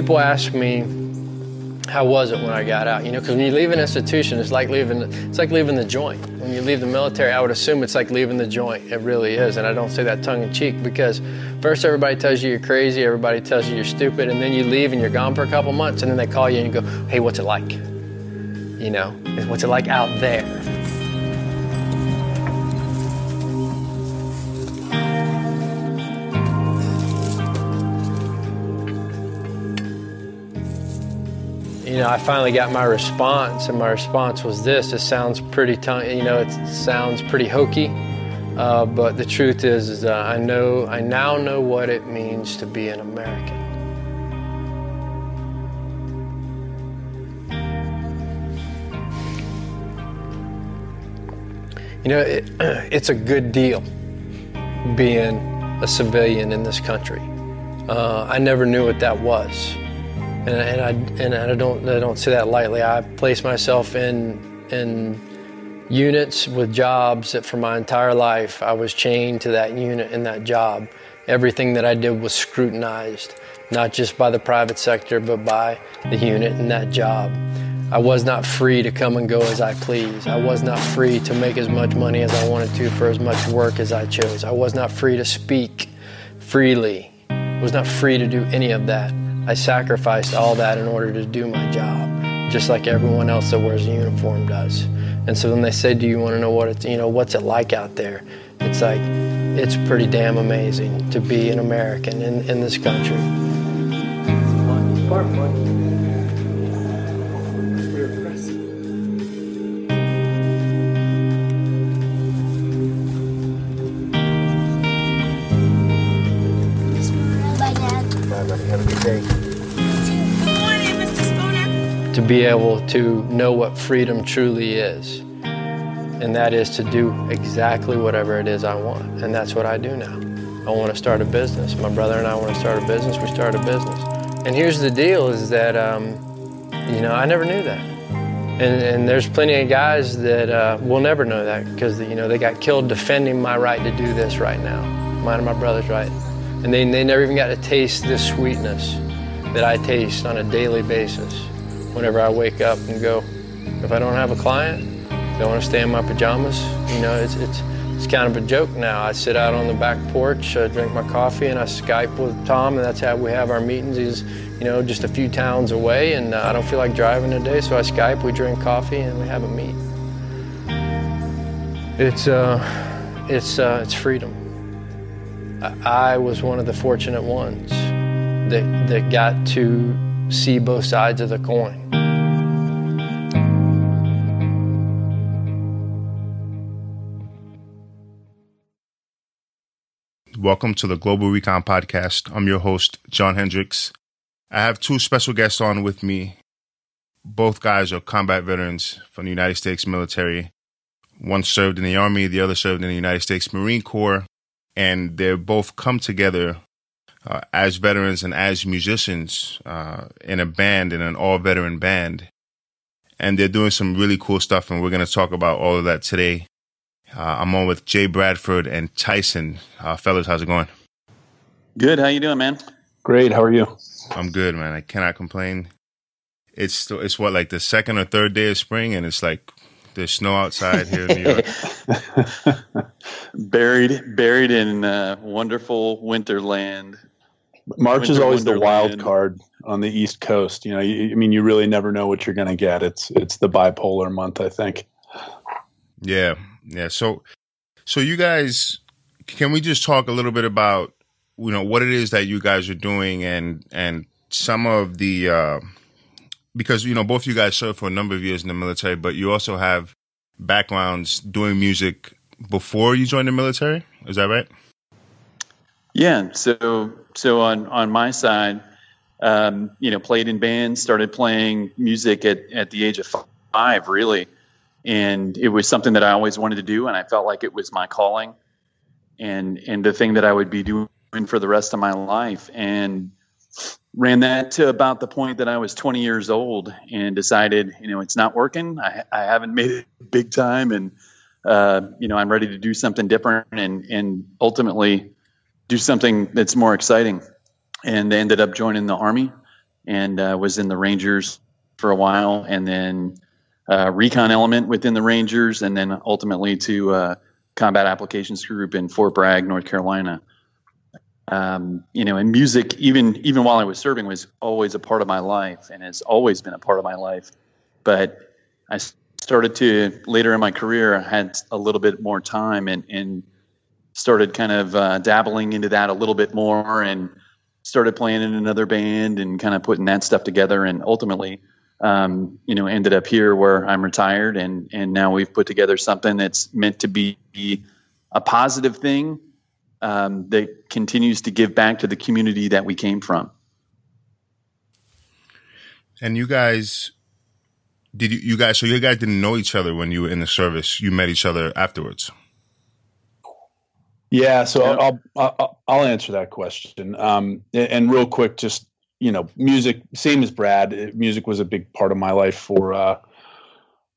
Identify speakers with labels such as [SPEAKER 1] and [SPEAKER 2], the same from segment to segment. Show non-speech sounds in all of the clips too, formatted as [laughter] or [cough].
[SPEAKER 1] people ask me, how was it when I got out? You know, because when you leave an institution, it's like leaving it's like leaving the joint. When you leave the military, I would assume it's like leaving the joint. It really is, and I don't say that tongue in cheek because first everybody tells you you're crazy, everybody tells you you're stupid, and then you leave and you're gone for a couple months, and then they call you and you go, "Hey, what's it like?" You know, what's it like out there? Know, I finally got my response, and my response was this. It sounds pretty, you know, it sounds pretty hokey, uh, but the truth is, is uh, I know, I now know what it means to be an American. You know, it, [clears throat] it's a good deal being a civilian in this country. Uh, I never knew what that was and, and I and I don't I don't say that lightly. I place myself in in units with jobs that for my entire life I was chained to that unit and that job. Everything that I did was scrutinized, not just by the private sector, but by the unit and that job. I was not free to come and go as I please. I was not free to make as much money as I wanted to for as much work as I chose. I was not free to speak freely. I was not free to do any of that. I sacrificed all that in order to do my job, just like everyone else that wears a uniform does. And so when they say, "Do you want to know what it's you know what's it like out there?" It's like it's pretty damn amazing to be an American in, in this country. Be able to know what freedom truly is. And that is to do exactly whatever it is I want. And that's what I do now. I want to start a business. My brother and I want to start a business. We start a business. And here's the deal is that, um, you know, I never knew that. And, and there's plenty of guys that uh, will never know that because, you know, they got killed defending my right to do this right now, mine and my brother's right. And they, they never even got to taste this sweetness that I taste on a daily basis whenever I wake up and go, if I don't have a client, I want to stay in my pajamas. You know, it's, it's, it's kind of a joke now. I sit out on the back porch, uh, drink my coffee, and I Skype with Tom, and that's how we have our meetings. He's, you know, just a few towns away, and uh, I don't feel like driving today, so I Skype, we drink coffee, and we have a meet. It's, uh, it's, uh, it's freedom. I, I was one of the fortunate ones that, that got to see both sides of the coin.
[SPEAKER 2] Welcome to the Global Recon Podcast. I'm your host, John Hendricks. I have two special guests on with me. Both guys are combat veterans from the United States military. One served in the Army, the other served in the United States Marine Corps, and they're both come together uh, as veterans and as musicians uh, in a band, in an all veteran band. And they're doing some really cool stuff, and we're going to talk about all of that today. Uh, I'm on with J Bradford and Tyson. Uh, fellas, how's it going?
[SPEAKER 3] Good. How you doing, man?
[SPEAKER 4] Great. How are you?
[SPEAKER 2] I'm good, man. I cannot complain. It's it's what like the second or third day of spring, and it's like there's snow outside here in New York. [laughs] [laughs]
[SPEAKER 3] buried buried in uh, wonderful winterland.
[SPEAKER 4] March Winter is always the wild card on the East Coast. You know, you, I mean, you really never know what you're going to get. It's it's the bipolar month, I think.
[SPEAKER 2] Yeah, yeah. So, so you guys, can we just talk a little bit about you know what it is that you guys are doing and and some of the uh, because you know both you guys served for a number of years in the military, but you also have backgrounds doing music before you joined the military. Is that right?
[SPEAKER 3] Yeah. So so on on my side, um, you know, played in bands, started playing music at at the age of five, really, and it was something that I always wanted to do, and I felt like it was my calling, and and the thing that I would be doing for the rest of my life, and ran that to about the point that I was 20 years old, and decided, you know, it's not working. I, I haven't made it big time, and uh, you know, I'm ready to do something different, and and ultimately do something that's more exciting. And they ended up joining the army and uh, was in the Rangers for a while, and then uh, recon element within the Rangers, and then ultimately to uh, Combat Applications Group in Fort Bragg, North Carolina. Um, you know, and music, even even while I was serving, was always a part of my life, and has always been a part of my life. But I started to later in my career, I had a little bit more time, and and started kind of uh, dabbling into that a little bit more, and started playing in another band and kind of putting that stuff together and ultimately um, you know ended up here where i'm retired and and now we've put together something that's meant to be a positive thing um, that continues to give back to the community that we came from.
[SPEAKER 2] And you guys did you, you guys so you guys didn't know each other when you were in the service. You met each other afterwards
[SPEAKER 4] yeah, so yeah. I'll, I'll, I'll answer that question. Um, and real quick, just you know, music. Same as Brad. Music was a big part of my life for uh,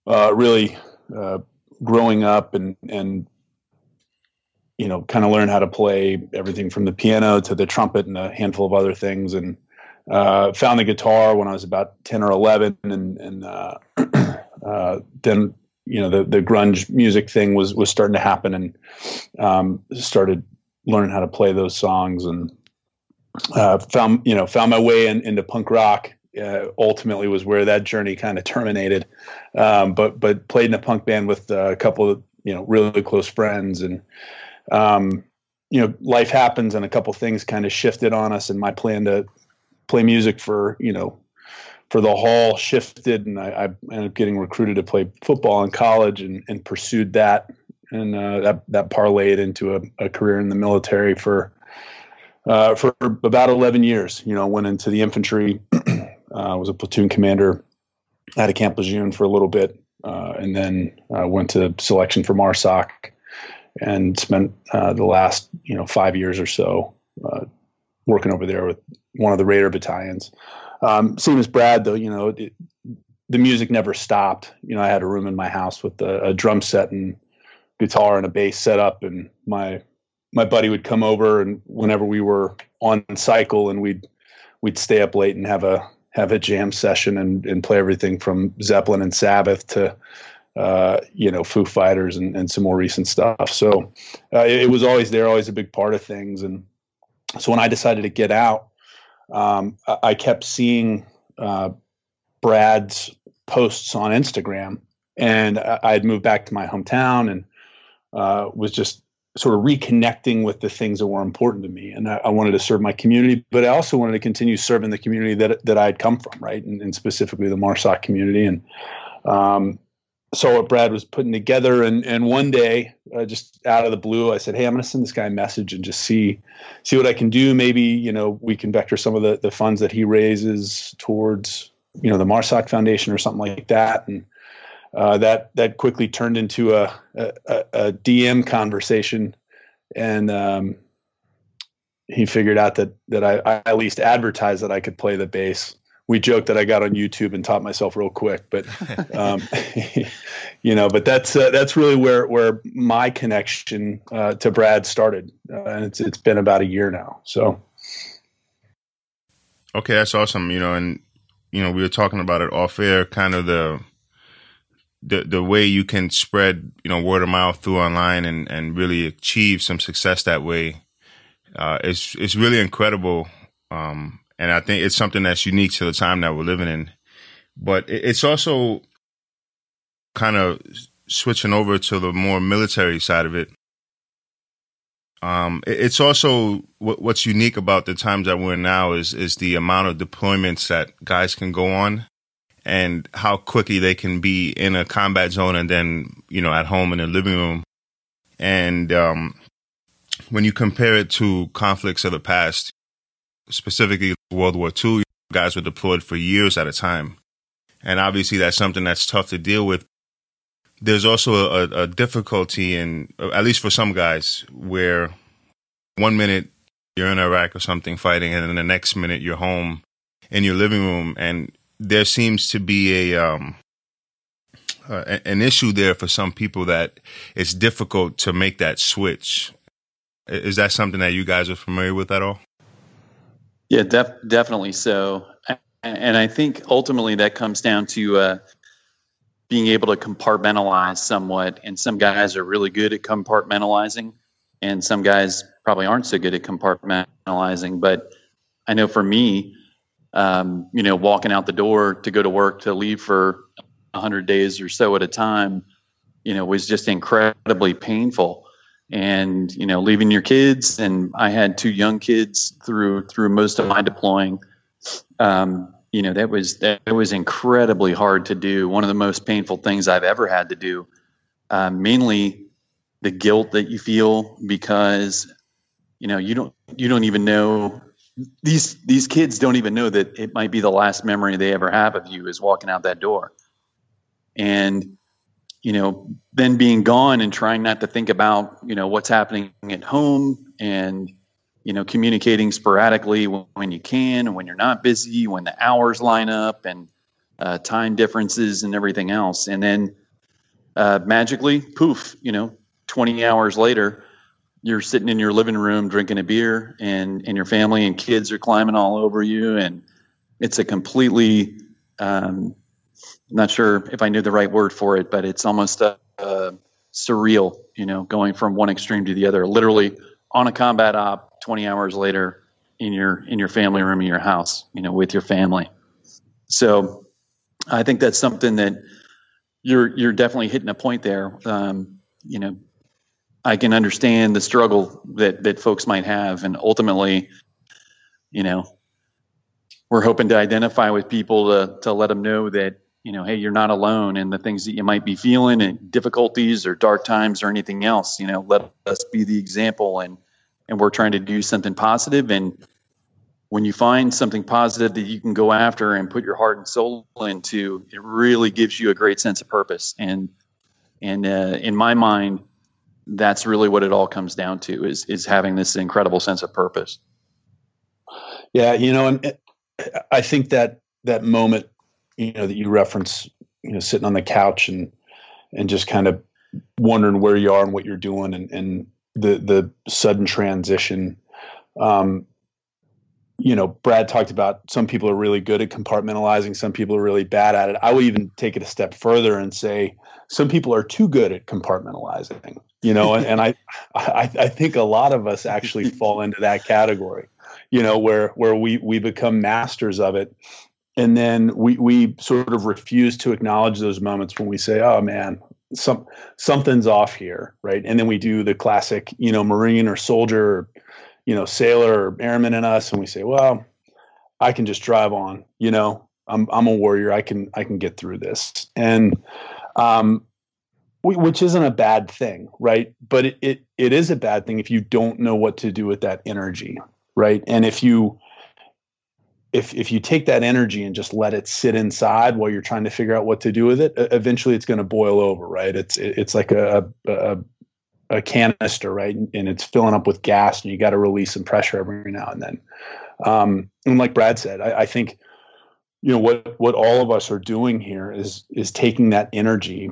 [SPEAKER 4] uh, really uh, growing up and and you know, kind of learn how to play everything from the piano to the trumpet and a handful of other things. And uh, found the guitar when I was about ten or eleven, and and uh, [clears throat] uh, then you know the the grunge music thing was was starting to happen and um, started learning how to play those songs and uh, found you know found my way in, into punk rock uh, ultimately was where that journey kind of terminated. Um, but but played in a punk band with a couple of you know really close friends and um, you know life happens and a couple things kind of shifted on us and my plan to play music for you know for the haul shifted, and I, I, ended up getting recruited to play football in college, and, and pursued that, and uh, that that parlayed into a, a, career in the military for uh, for about eleven years. You know, went into the infantry, [clears throat] uh, was a platoon commander at a Camp Lejeune for a little bit, uh, and then uh, went to selection for MARSOC, and spent uh, the last you know five years or so working over there with one of the Raider battalions. Um, same as Brad, though, you know, it, the music never stopped. You know, I had a room in my house with a, a, drum set and guitar and a bass set up, and my my buddy would come over, and whenever we were on cycle, and we'd we'd stay up late and have a have a jam session and, and play everything from Zeppelin and Sabbath to uh, you know Foo Fighters and, and some more recent stuff. So uh, it, it was always there, always a big part of things. And so when I decided to get out, um, I kept seeing uh, Brad's posts on Instagram, and I had moved back to my hometown and uh, was just sort of reconnecting with the things that were important to me. And I, I, wanted to serve my community, but I also wanted to continue serving the community that that I had come from, right, and, and specifically the MARSOC community. And um, saw what Brad was putting together, and and one day, uh, just out of the blue, I said, "Hey, I'm going to send this guy a message and just see see what I can do. Maybe you know we can vector some of the the funds that he raises towards you know the MARSOC Foundation or something like that." And uh, that that quickly turned into a a, a DM conversation, and um, he figured out that that I, I at least advertised that I could play the bass we joked that I got on YouTube and taught myself real quick, but um, [laughs] you know, but that's uh, that's really where where my connection uh, to Brad started, uh, and it's it's been about a year now. So,
[SPEAKER 2] okay, that's awesome. You know, and you know, we were talking about it off air, kind of the the the way you can spread you know word of mouth through online and and really achieve some success that way. Uh, it's it's really incredible. Um, and I think it's something that's unique to the time that we're living in. But it's also kind of switching over to the more military side of it. Um, it's also what's unique about the times that we're in now is is the amount of deployments that guys can go on, and how quickly they can be in a combat zone and then you know at home in the living room. And um, when you compare it to conflicts of the past, specifically World War II, guys were deployed for years at a time. And obviously, that's something that's tough to deal with. There's also a, a difficulty in, at least for some guys, where one minute you're in Iraq or something fighting, and then the next minute you're home in your living room, and there seems to be a um, uh, an issue there for some people that it's difficult to make that switch. Is that something that you guys are familiar with at all?
[SPEAKER 3] Yeah, def- definitely so. And I think ultimately that comes down to uh, being able to compartmentalize somewhat. And some guys are really good at compartmentalizing, and some guys probably aren't so good at compartmentalizing. But I know for me, um, you know, walking out the door to go to work to leave for 100 days or so at a time, you know, was just incredibly painful. And you know, leaving your kids, and I had two young kids through through most of my deploying. Um, you know, that was that was incredibly hard to do. One of the most painful things I've ever had to do. Uh, mainly the guilt that you feel because you know you don't you don't even know these these kids don't even know that it might be the last memory they ever have of you is walking out that door and you know then being gone and trying not to think about you know what's happening at home and you know communicating sporadically when, you can and when you're not busy when the hours line up and uh, time differences and everything else. And then uh, magically poof you know 20 hours later you're sitting in your living room drinking a beer and and your family and kids are climbing all over you. And it's a completely um, not sure if I knew the right word for it, but it's almost a surreal, you know, going from one extreme to the other, literally on a combat op 20 hours later in your in your family room in your house, you know, with your family. So I think that's something that you're you're definitely hitting a point there. Um, you know, I can understand the struggle that that folks might have, and ultimately, you know, we're hoping to identify with people to to let them know that you know, hey, you're not alone, and the things that you might be feeling, and difficulties or dark times or anything else. You know, let us be the example, and and we're trying to do something positive. And when you find something positive that you can go after and put your heart and soul into, it really gives you a great sense of purpose. And and uh, in my mind that's really what it all comes down to is is having this incredible sense of purpose.
[SPEAKER 4] Yeah, you know, and I think that that moment, you know, that you reference, you know, sitting on the couch and and just kind of wondering where you are and what you're doing, and and the the sudden transition. Um, you know, Brad talked about some people are really good at compartmentalizing, some people are really bad at it. I would even take it a step further and say some people are too good at compartmentalizing you know and, and I, I i think a lot of us actually fall into that category you know where where we we become masters of it and then we we sort of refuse to acknowledge those moments when we say oh man some something's off here right and then we do the classic you know marine or soldier or, you know sailor or airman in us and we say well i can just drive on you know i'm i'm a warrior i can i can get through this and um which isn't a bad thing, right? But it, it it is a bad thing if you don't know what to do with that energy, right? And if you if if you take that energy and just let it sit inside while you're trying to figure out what to do with it, eventually it's going to boil over, right? It's it's like a, a a canister, right? And it's filling up with gas, and you got to release some pressure every now and then. Um, and like Brad said, I, I think you know what what all of us are doing here is is taking that energy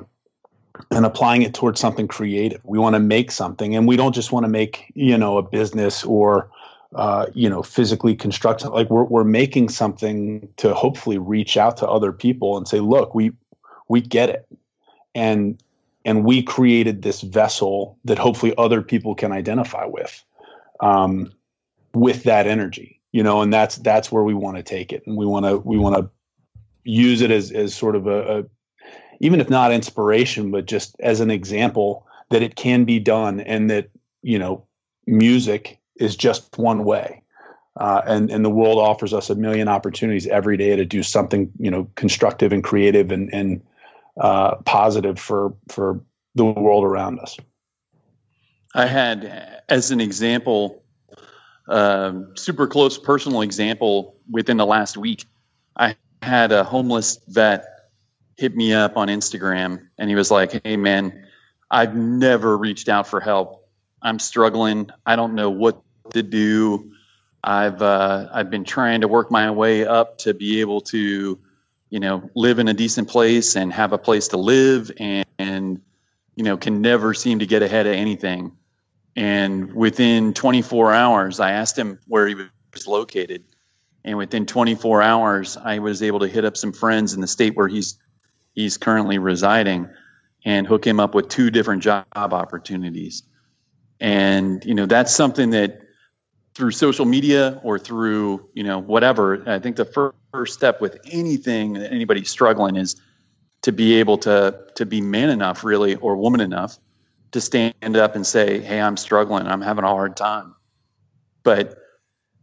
[SPEAKER 4] and applying it towards something creative. We want to make something, and we don't just want to make you know a business or uh, you know physically construct. Like we're we're making something to hopefully reach out to other people and say, look, we we get it, and and we created this vessel that hopefully other people can identify with, um, with that energy, you know, and that's that's where we want to take it, and we want to we want to use it as as sort of a, a even if not inspiration, but just as an example that it can be done and that, you know, music is just one way. Uh, and, and the world offers us a million opportunities every day to do something, you know, constructive and creative and, and uh, positive for, for the world around us.
[SPEAKER 3] I had, as an example, um, super close personal example within the last week. I had a homeless vet hit me up on Instagram and he was like, Hey man, I've never reached out for help. I'm struggling. I don't know what to do. I've uh, I've been trying to work my way up to be able to, you know, live in a decent place and have a place to live and, and you know, can never seem to get ahead of anything. And within 24 hours, I asked him where he was located And within 24 hours, I was able to hit up some friends in the state where he's he's currently residing and hook him up with two different job opportunities. And you know that's something that through social media or through you know whatever i think the first, first step with anything that anybody's struggling is to be able to to be man enough really or woman enough to stand up and say hey i'm struggling. I'm having a hard time. But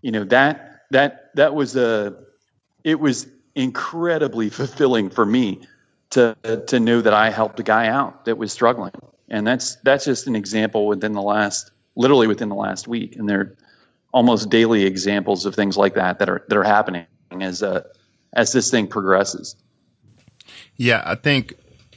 [SPEAKER 3] you know that that that was a it was incredibly fulfilling for me to to know that i helped a guy out that was struggling and that's that's just an example within the last literally within the last week and there are almost daily examples of things like that that are that are happening as uh, as this thing progresses.
[SPEAKER 2] Yeah, I think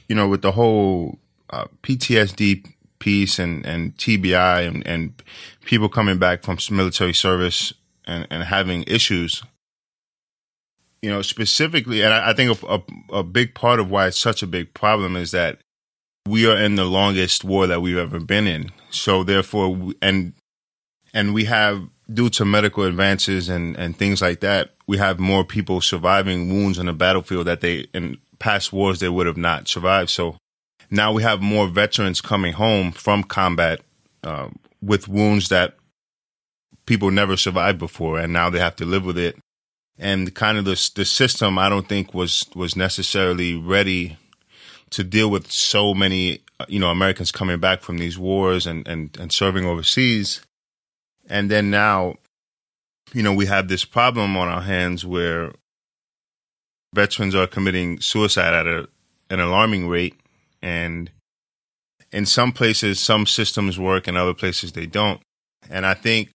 [SPEAKER 2] you know with the whole uh, PTSD piece and and TBI and, and people coming back from military service and, and having issues. You know, specifically, and I, I think a, a, a big part of why it's such a big problem is that we are in the longest war that we've ever been in. So therefore, and and we have due to medical advances and, and things like that, we have more people surviving wounds on the battlefield that they in past wars they would have not survived. So now we have more veterans coming home from combat uh, with wounds that people never survived before, and now they have to live with it. And kind of the the system, I don't think was was necessarily ready to deal with so many uh, you know Americans coming back from these wars and and, and serving overseas and then now, you know, we have this problem on our hands where veterans are committing suicide at a, an alarming rate. And in some places, some systems work, and other places, they don't. And I think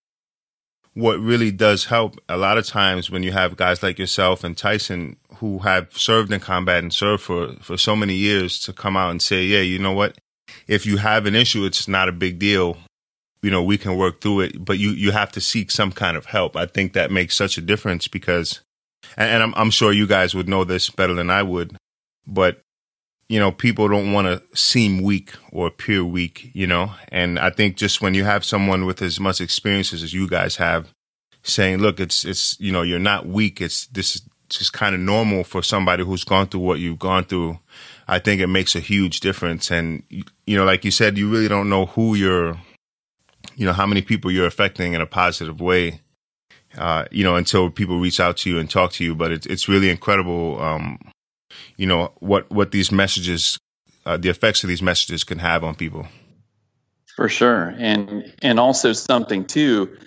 [SPEAKER 2] what really does help a lot of times when you have guys like yourself and Tyson who have served in combat and served for, for so many years to come out and say, yeah, you know what? If you have an issue, it's not a big deal you know, we can work through it, but you, you have to seek some kind of help. I think that makes such a difference because, and, and I'm, I'm sure you guys would know this better than I would, but you know, people don't want to seem weak or appear weak, you know? And I think just when you have someone with as much experience as you guys have saying, look, it's, it's, you know, you're not weak. It's, this is just kind of normal for somebody who's gone through what you've gone through. I think it makes a huge difference. And, you know, like you said, you really don't know who you're, you know, how many people you're affecting in a positive way, uh, you know, until people reach out to you and talk to you. But it's, it's really incredible, um, you know, what, what these messages, uh, the effects of these messages can have on people.
[SPEAKER 3] For sure. And, and also something too,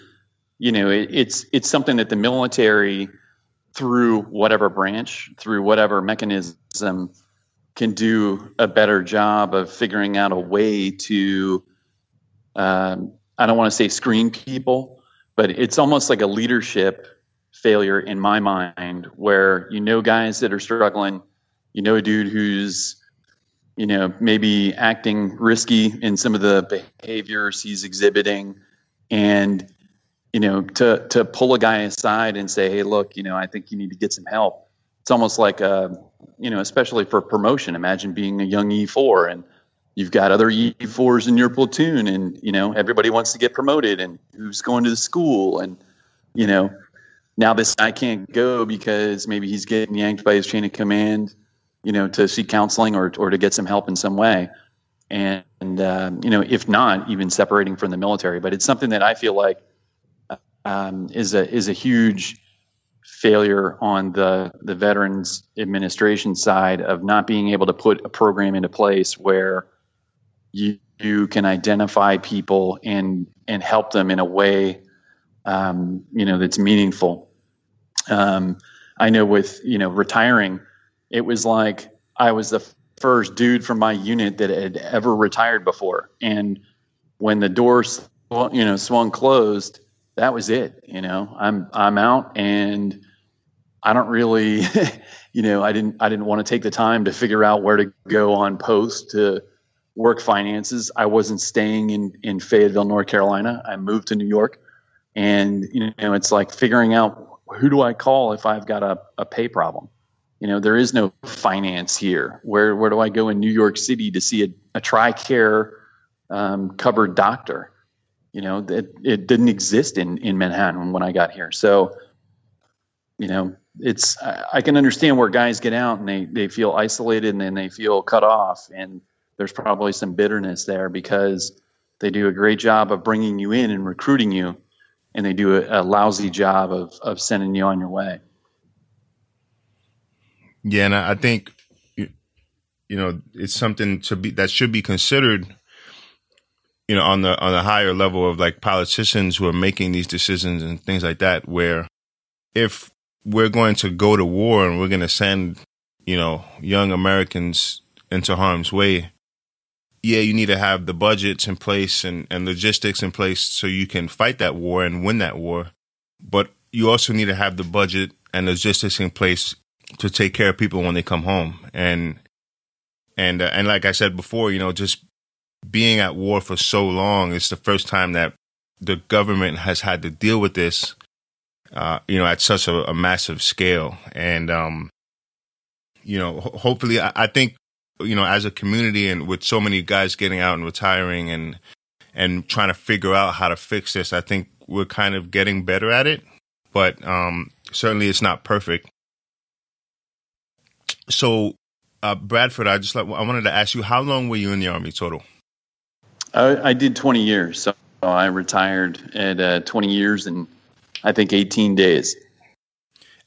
[SPEAKER 3] you know, it, it's, it's something that the military through whatever branch, through whatever mechanism can do a better job of figuring out a way to um, I don't want to say screen people, but it's almost like a leadership failure in my mind where you know guys that are struggling, you know a dude who's you know maybe acting risky in some of the behaviors he's exhibiting and you know to to pull a guy aside and say hey look you know i think you need to get some help. It's almost like a you know especially for promotion imagine being a young e4 and you've got other E4s in your platoon and you know everybody wants to get promoted and who's going to the school and you know now this guy can't go because maybe he's getting yanked by his chain of command you know to seek counseling or or to get some help in some way. And, and um, you know if not even separating from the military. But it's something that I feel like um, is a is a huge failure on the the veterans administration side of not being able to put a program into place where you, you can identify people and and help them in a way um, you know that's meaningful. Um, I know with you know retiring, it was like I was the first dude from my unit that had ever retired before, and when the doors you know swung closed, that was it. You know, I'm I'm out and. I don't really, [laughs] you know, I didn't I didn't want to take the time to figure out where to go on post to work finances. I wasn't staying in in Fayetteville, North Carolina. I moved to New York, and you know it's like figuring out who do I call if I've got a, a pay problem. You know, there is no finance here. Where where do I go in New York City to see a, a TRICARE um, covered doctor? You know, it, it didn't exist in in Manhattan when I got here. So you know, it's I can understand where guys get out and they they feel isolated and then they feel cut off, and there's probably some bitterness there because they do a great job of bringing you in and recruiting you, and they do a, a lousy job of of sending you on your way.
[SPEAKER 2] Yeah, and I think you know it's something to be that should be considered you know on the on the higher level of like politicians who are making these decisions and things like that where if we're going to go to war and we're going to send you know young americans into harm's way yeah you need to have the budgets in place and, and logistics in place so you can fight that war and win that war. But you also need to have the budget and logistics in place to take care of people when they come home. And and uh, and like I said before, you know, just being at war for so long, it's the first time that the government has had to deal with this, uh, you know, at such a, a massive scale. And um, you know, ho- hopefully, I, I think you know, as a community and with so many guys getting out and retiring and and trying to figure out how to fix this, I think we're kind of getting better at it. But um, certainly, it's not perfect. So uh, Bradford, I just like I wanted to ask you, how long were you in the army total?
[SPEAKER 3] I, I did 20 years, so I retired at uh, 20 years and I think 18 days.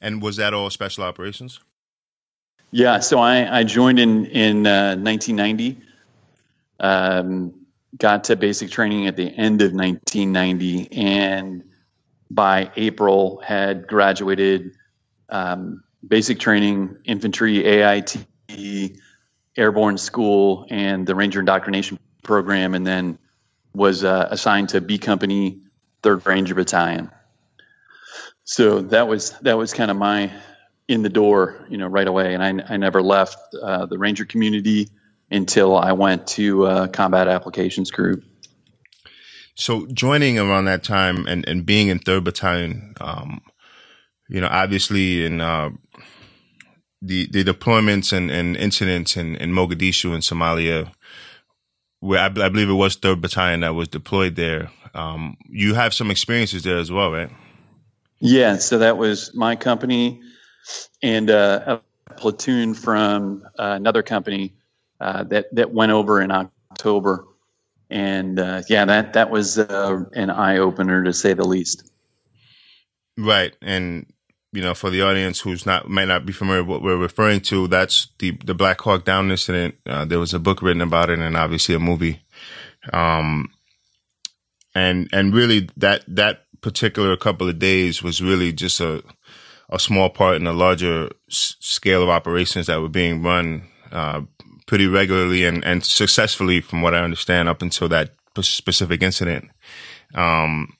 [SPEAKER 2] And was that all special operations?
[SPEAKER 3] Yeah, so I, I joined in in uh, 1990. Um, got to basic training at the end of 1990, and by April had graduated um, basic training, infantry, AIT, airborne school and the Ranger indoctrination program, and then was uh, assigned to B Company, Third Ranger Battalion. So that was that was kind of my in the door, you know, right away, and I, I never left uh, the Ranger community until I went to uh, Combat Applications Group.
[SPEAKER 2] So joining around that time and, and being in Third Battalion, um, you know, obviously in uh, the the deployments and, and incidents in, in Mogadishu and Somalia, where I, I, believe it was Third Battalion that was deployed there. Um, you have some experiences there as well, right?
[SPEAKER 3] Yeah, so that was my company and uh, a platoon from uh, another company uh, that that went over in October, and uh, yeah, that that was uh, an eye opener to say the least.
[SPEAKER 2] Right, and you know, for the audience who's not might not be familiar with what we're referring to, that's the the Black Hawk Down incident. Uh, there was a book written about it, and obviously a movie. Um, and and really that that particular couple of days was really just a a small part in a larger s- scale of operations that were being run uh, pretty regularly and and successfully, from what I understand, up until that specific incident. Um,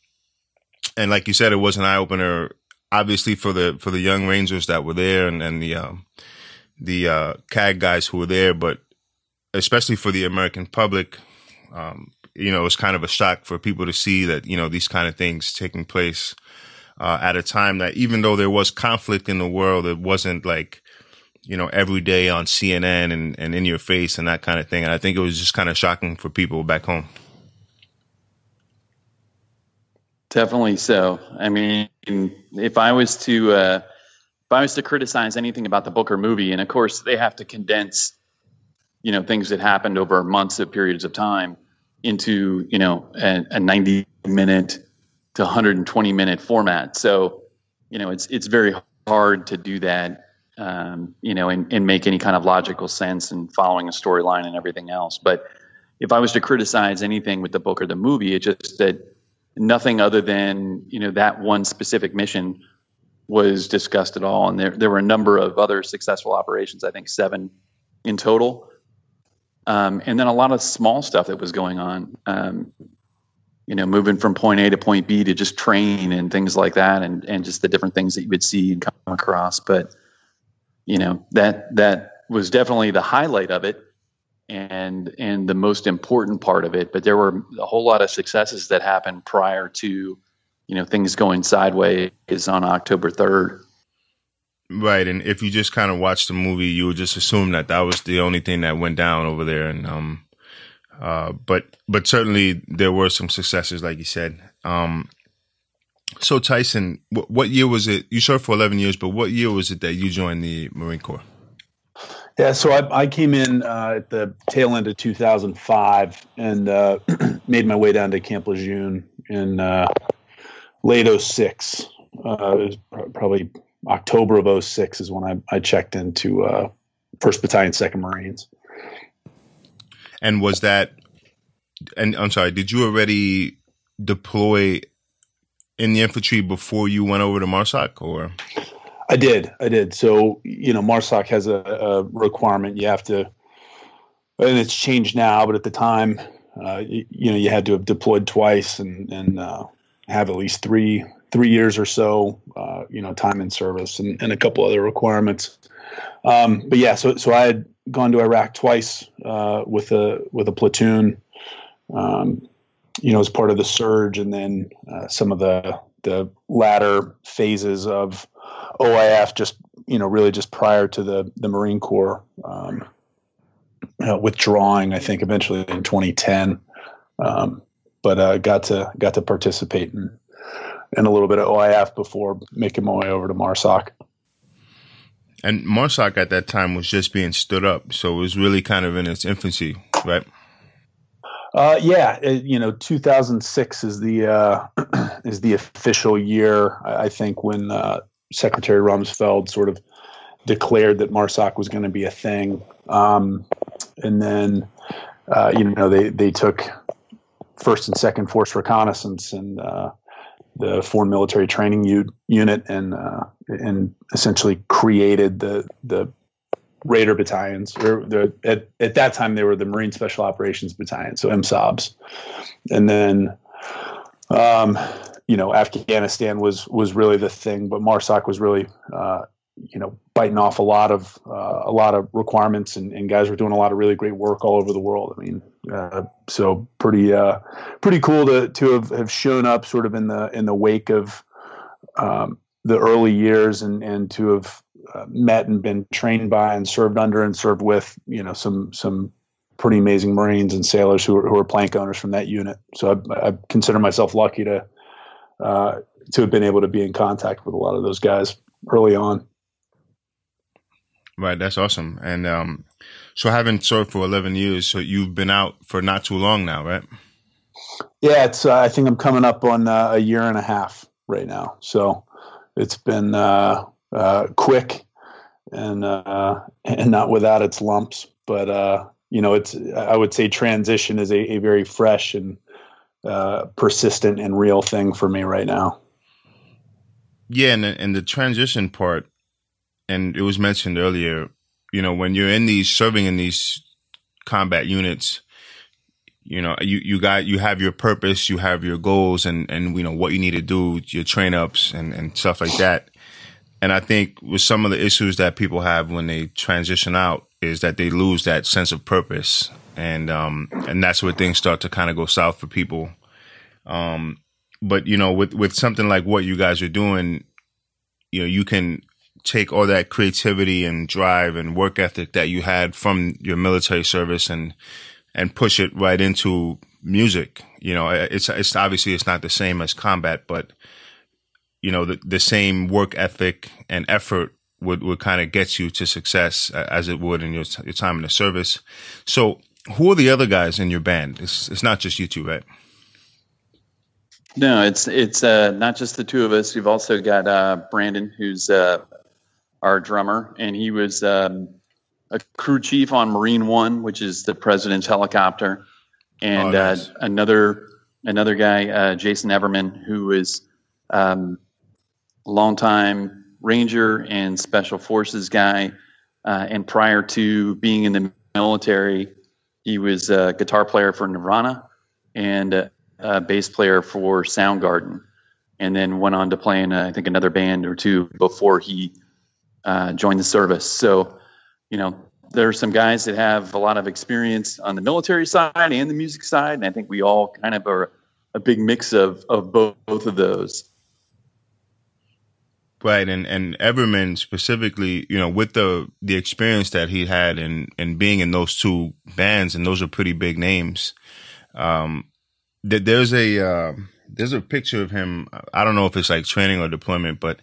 [SPEAKER 2] and like you said, it was an eye opener obviously for the for the young Rangers that were there and and the um, the uh, CAG guys who were there, but especially for the American public, um, you know, it's kind of a shock for people to see that you know these kind of things taking place uh, at a time that even though there was conflict in the world, it wasn't like you know every day on CNN and and in your face and that kind of thing. And I think it was just kind of shocking for people back home.
[SPEAKER 3] Definitely so. I mean, if I was to uh, if I was to criticize anything about the book or movie, and of course they have to condense, you know, things that happened over months of periods of time into you know a, a 90 minute to 120 minute format. So, you know, it's it's very hard to do that, um, you know, and, and make any kind of logical sense and following a storyline and everything else. But if I was to criticize anything with the book or the movie, it just that nothing other than you know that one specific mission was discussed at all. And there there were a number of other successful operations. I think seven in total. Um, and then a lot of small stuff that was going on. Um, you know, moving from point A to point B to just train and things like that, and and just the different things that you would see and come across. But you know that that was definitely the highlight of it and and the most important part of it. But there were a whole lot of successes that happened prior to you know things going sideways on October third.
[SPEAKER 2] Right, and if you just kind of watch the movie, you would just assume that that was the only thing that went down over there, and um, uh, but but certainly there were some successes, like you said. Um, So Tyson, what, what year was it? You served for eleven years, but what year was it that you joined the Marine Corps?
[SPEAKER 4] Yeah, so I, I came in uh, at the tail end of 2005 and uh, [clears throat] made my way down to Camp Lejeune in uh, late 06. Uh, probably October of 06 is when I, I checked into uh, First Battalion, Second Marines.
[SPEAKER 2] And was that? And I'm sorry, did you already deploy in the infantry before you went over to MARSOC, or?
[SPEAKER 4] I did. I did. So, you know, MARSOC has a, a, requirement. You have to, and it's changed now, but at the time, uh, you, you, know, you had to have deployed twice and, and uh, have at least three three years or so, uh, you know, time in service and, and a couple other requirements. Um, but yeah, so so I had gone to Iraq twice uh, with a with a platoon, um, you know, as part of the surge, and then uh, some of the the latter phases of OIF just you know really just prior to the the Marine Corps um, uh, withdrawing. I think eventually in 2010, um, but uh, got to got to participate in in a little bit of OIF before making my way over to MARSOC.
[SPEAKER 2] And MARSOC at that time was just being stood up, so it was really kind of in its infancy, right?
[SPEAKER 4] Uh, yeah, it, you know, 2006 is the uh, [clears throat] is the official year. I think when uh, Secretary Rumsfeld sort of declared that MARSOC was going to be a thing. Um, and then, uh, you know, they, they took first and second force reconnaissance and uh, the foreign military training u- unit and uh, and essentially created the the Raider battalions. Or the, at, at that time, they were the Marine Special Operations Battalion, so MSOBs. And then um, you know, Afghanistan was was really the thing, but MARSOC was really, uh, you know, biting off a lot of uh, a lot of requirements, and, and, guys were doing a lot of really great work all over the world. I mean, uh, so pretty uh, pretty cool to to have, have shown up sort of in the in the wake of um, the early years, and and to have uh, met and been trained by and served under and served with, you know, some some pretty amazing Marines and sailors who are, who are plank owners from that unit. So I, I consider myself lucky to uh, to have been able to be in contact with a lot of those guys early on.
[SPEAKER 2] Right, that's awesome. And um, so, having served for eleven years, so you've been out for not too long now, right?
[SPEAKER 4] Yeah, it's. Uh, I think I'm coming up on uh, a year and a half right now. So it's been uh, uh, quick and uh, and not without its lumps. But you know, it's. I would say transition is a, a very fresh and uh, persistent and real thing for me right now.
[SPEAKER 2] Yeah, and the, and the transition part, and it was mentioned earlier. You know, when you're in these serving in these combat units, you know, you you got you have your purpose, you have your goals, and and you know what you need to do, your train ups and and stuff like that. And I think with some of the issues that people have when they transition out is that they lose that sense of purpose and um, and that's where things start to kind of go south for people. Um, but you know, with with something like what you guys are doing, you know, you can take all that creativity and drive and work ethic that you had from your military service and and push it right into music. You know, it's it's obviously it's not the same as combat, but you know, the the same work ethic and effort would, would kind of get you to success as it would in your, your time in the service. So who are the other guys in your band? It's it's not just you two, right?
[SPEAKER 3] No, it's it's uh, not just the two of us. We've also got uh, Brandon, who's uh, our drummer, and he was um, a crew chief on Marine One, which is the president's helicopter, and oh, uh, nice. another another guy, uh, Jason Everman, who is um, a longtime Ranger and Special Forces guy, uh, and prior to being in the military, he was a guitar player for Nirvana and a bass player for Soundgarden, and then went on to play in, uh, I think, another band or two before he uh, joined the service. So, you know, there are some guys that have a lot of experience on the military side and the music side, and I think we all kind of are a big mix of of both, both of those.
[SPEAKER 2] Right, and and Everman specifically, you know, with the the experience that he had in in being in those two bands, and those are pretty big names. Um, that there's a uh, there's a picture of him. I don't know if it's like training or deployment, but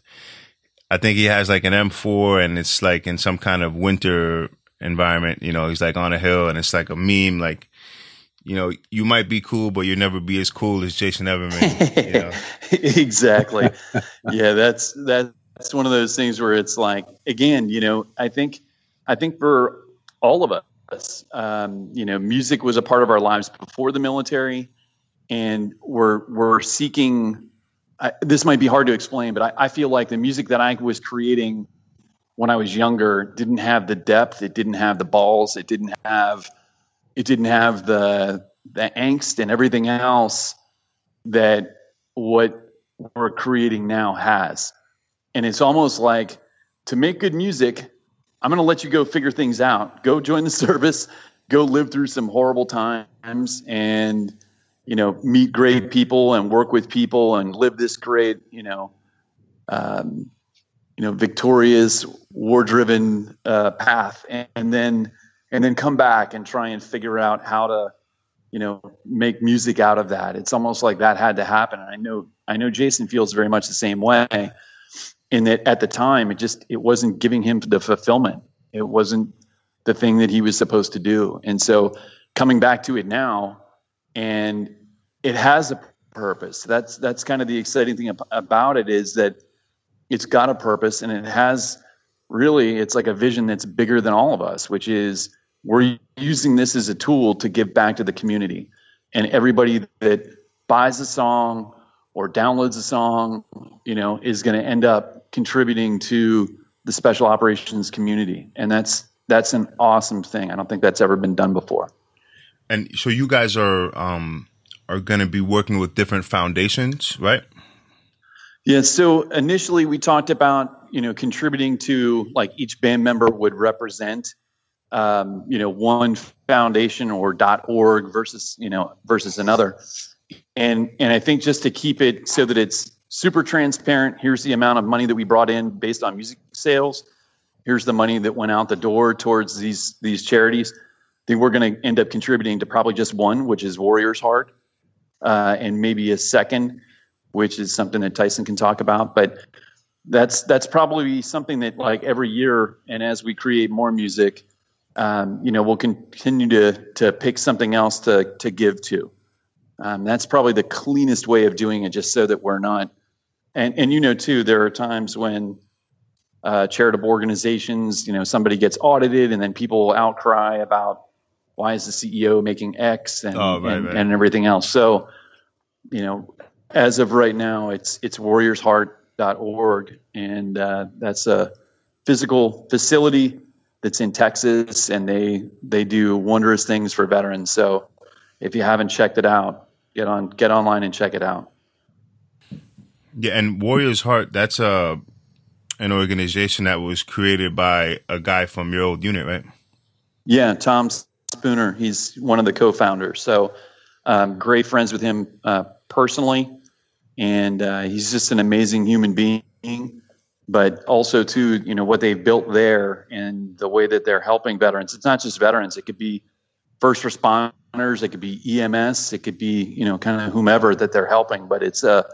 [SPEAKER 2] I think he has like an M4 and it's like in some kind of winter environment. You know, he's like on a hill and it's like a meme, like, you know, you might be cool, but you'll never be as cool as Jason Everman. You know? [laughs]
[SPEAKER 3] exactly. yeah, that's that's one of those things where it's like, again, you know, I think, I think for all of us, um, you know, music was a part of our lives before the military and we're we're seeking. I, this might be hard to explain, but I, I feel like the music that I was creating when I was younger didn't have the depth, it didn't have the balls, it didn't have it didn't have the the angst and everything else that what we're creating now has. And it's almost like to make good music, I'm going to let you go figure things out. Go join the [laughs] service, go live through some horrible times and you know, meet great people and work with people and live this great, you know, um, you know, victorious, war-driven uh, path, and, and, then and then come back and try and figure out how to, you know, make music out of that. It's almost like that had to happen. And I know I know Jason feels very much the same way. In that at the time, it just it wasn't giving him the fulfillment. It wasn't the thing that he was supposed to do. And so coming back to it now and it has a purpose. That's that's kind of the exciting thing about it is that it's got a purpose and it has really it's like a vision that's bigger than all of us, which is we're using this as a tool to give back to the community. And everybody that buys a song or downloads a song, you know, is going to end up contributing to the special operations community. And that's that's an awesome thing. I don't think that's ever been done before.
[SPEAKER 2] And so you guys are um, are going to be working with different foundations, right?
[SPEAKER 3] Yeah. So initially, we talked about you know contributing to like each band member would represent um, you know one foundation or .org versus you know versus another, and and I think just to keep it so that it's super transparent. Here's the amount of money that we brought in based on music sales. Here's the money that went out the door towards these these charities I think we're going to end up contributing to probably just one, which is Warriors Heart, uh, and maybe a second, which is something that Tyson can talk about. But that's that's probably something that like every year, and as we create more music, um, you know, we'll continue to to pick something else to to give to. Um, that's probably the cleanest way of doing it, just so that we're not. And and you know too, there are times when uh, charitable organizations, you know, somebody gets audited, and then people outcry about why is the CEO making X and, oh, right, and, right. and, everything else. So, you know, as of right now, it's it's warriorsheart.org, and uh, that's a physical facility that's in Texas, and they they do wondrous things for veterans. So, if you haven't checked it out, get on get online and check it out.
[SPEAKER 2] Yeah, and Warriors Heart, that's a an organization that was created by a guy from your old unit, right?
[SPEAKER 3] Yeah, Tom Spooner. He's one of the co-founders. So um, great friends with him uh, personally, and uh, he's just an amazing human being. But also too, you know what they've built there and the way that they're helping veterans. It's not just veterans. It could be first responders. It could be EMS. It could be you know kind of whomever that they're helping. But it's a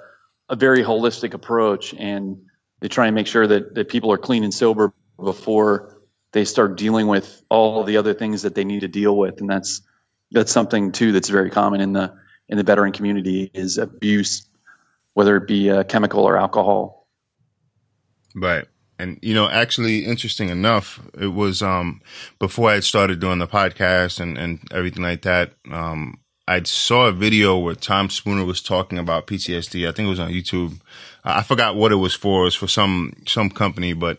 [SPEAKER 3] a very holistic approach, and they try and make sure that that people are clean and sober before they start dealing with all the other things that they need to deal with, and that's that's something too that's very common in the in the veteran community is abuse, whether it be uh, chemical or alcohol.
[SPEAKER 2] Right. And you know, actually, interesting enough, it was um, before I had started doing the podcast and, and everything like that. Um, I saw a video where Tom Spooner was talking about PTSD. I think it was on YouTube. I forgot what it was for. It was for some some company, but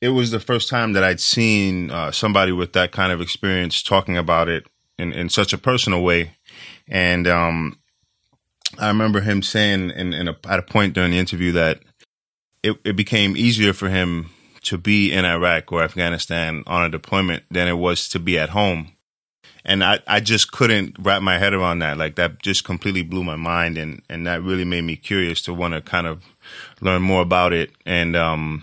[SPEAKER 2] it was the first time that I'd seen uh, somebody with that kind of experience talking about it in, in such a personal way. And um, I remember him saying in, in a, at a point during the interview that it, it became easier for him to be in Iraq or Afghanistan on a deployment than it was to be at home. And I, I just couldn't wrap my head around that. Like that just completely blew my mind and, and that really made me curious to want to kind of learn more about it. And um,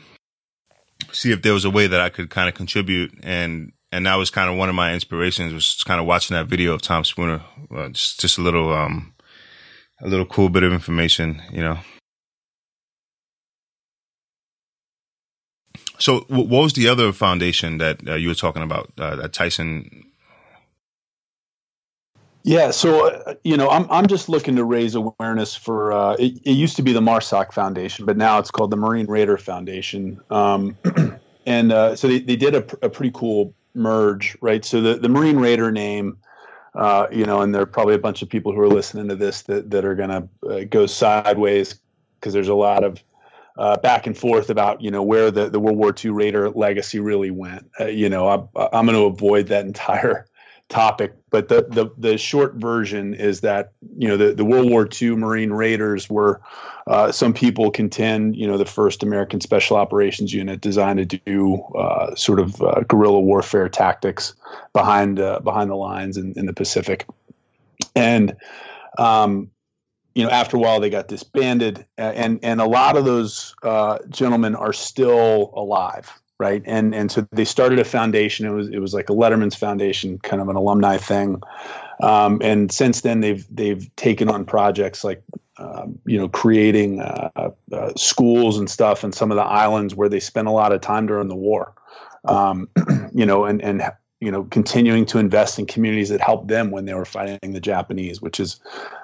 [SPEAKER 2] see if there was a way that I could kind of contribute. And, and that was kind of one of my inspirations was kind of watching that video of Tom Spooner, uh, just, just a little, um, a little cool bit of information, you know. So, what was the other foundation that uh, you were talking about uh, Tyson?
[SPEAKER 4] Yeah, so uh, you know, I'm I'm just looking to raise awareness for. Uh, it, it, used to be the MARSOC Foundation, but now it's called the Marine Raider Foundation. Um, [clears throat] and uh, so they, they did a, a pretty cool merge, right? So the the Marine Raider name. Uh, you know, and there are probably a bunch of people who are listening to this that, that are going to go sideways because there's a lot of uh, back and forth about you know where the, the World War II Raider legacy really went. Uh, you know, I, I'm going to avoid that entire [laughs] topic, but the, the the short version is that you know the, the World War II Marine Raiders were uh, some people contend you know the first American Special Operations Unit designed to do uh, sort of uh, guerrilla warfare tactics behind uh, behind the lines in, in the Pacific, and um, you know, after a while they got disbanded, and and a lot of those uh, gentlemen are still alive, right? And and so they started a foundation. It was it was like a Letterman's Foundation, kind of an alumni thing. Um, and since then, they've they've taken on projects like um, you know creating uh, uh, schools and stuff in some of the islands where they spent a lot of time during the war. Um, [clears throat] you know, and and you know, continuing to invest in communities that helped them when they were fighting the Japanese, which is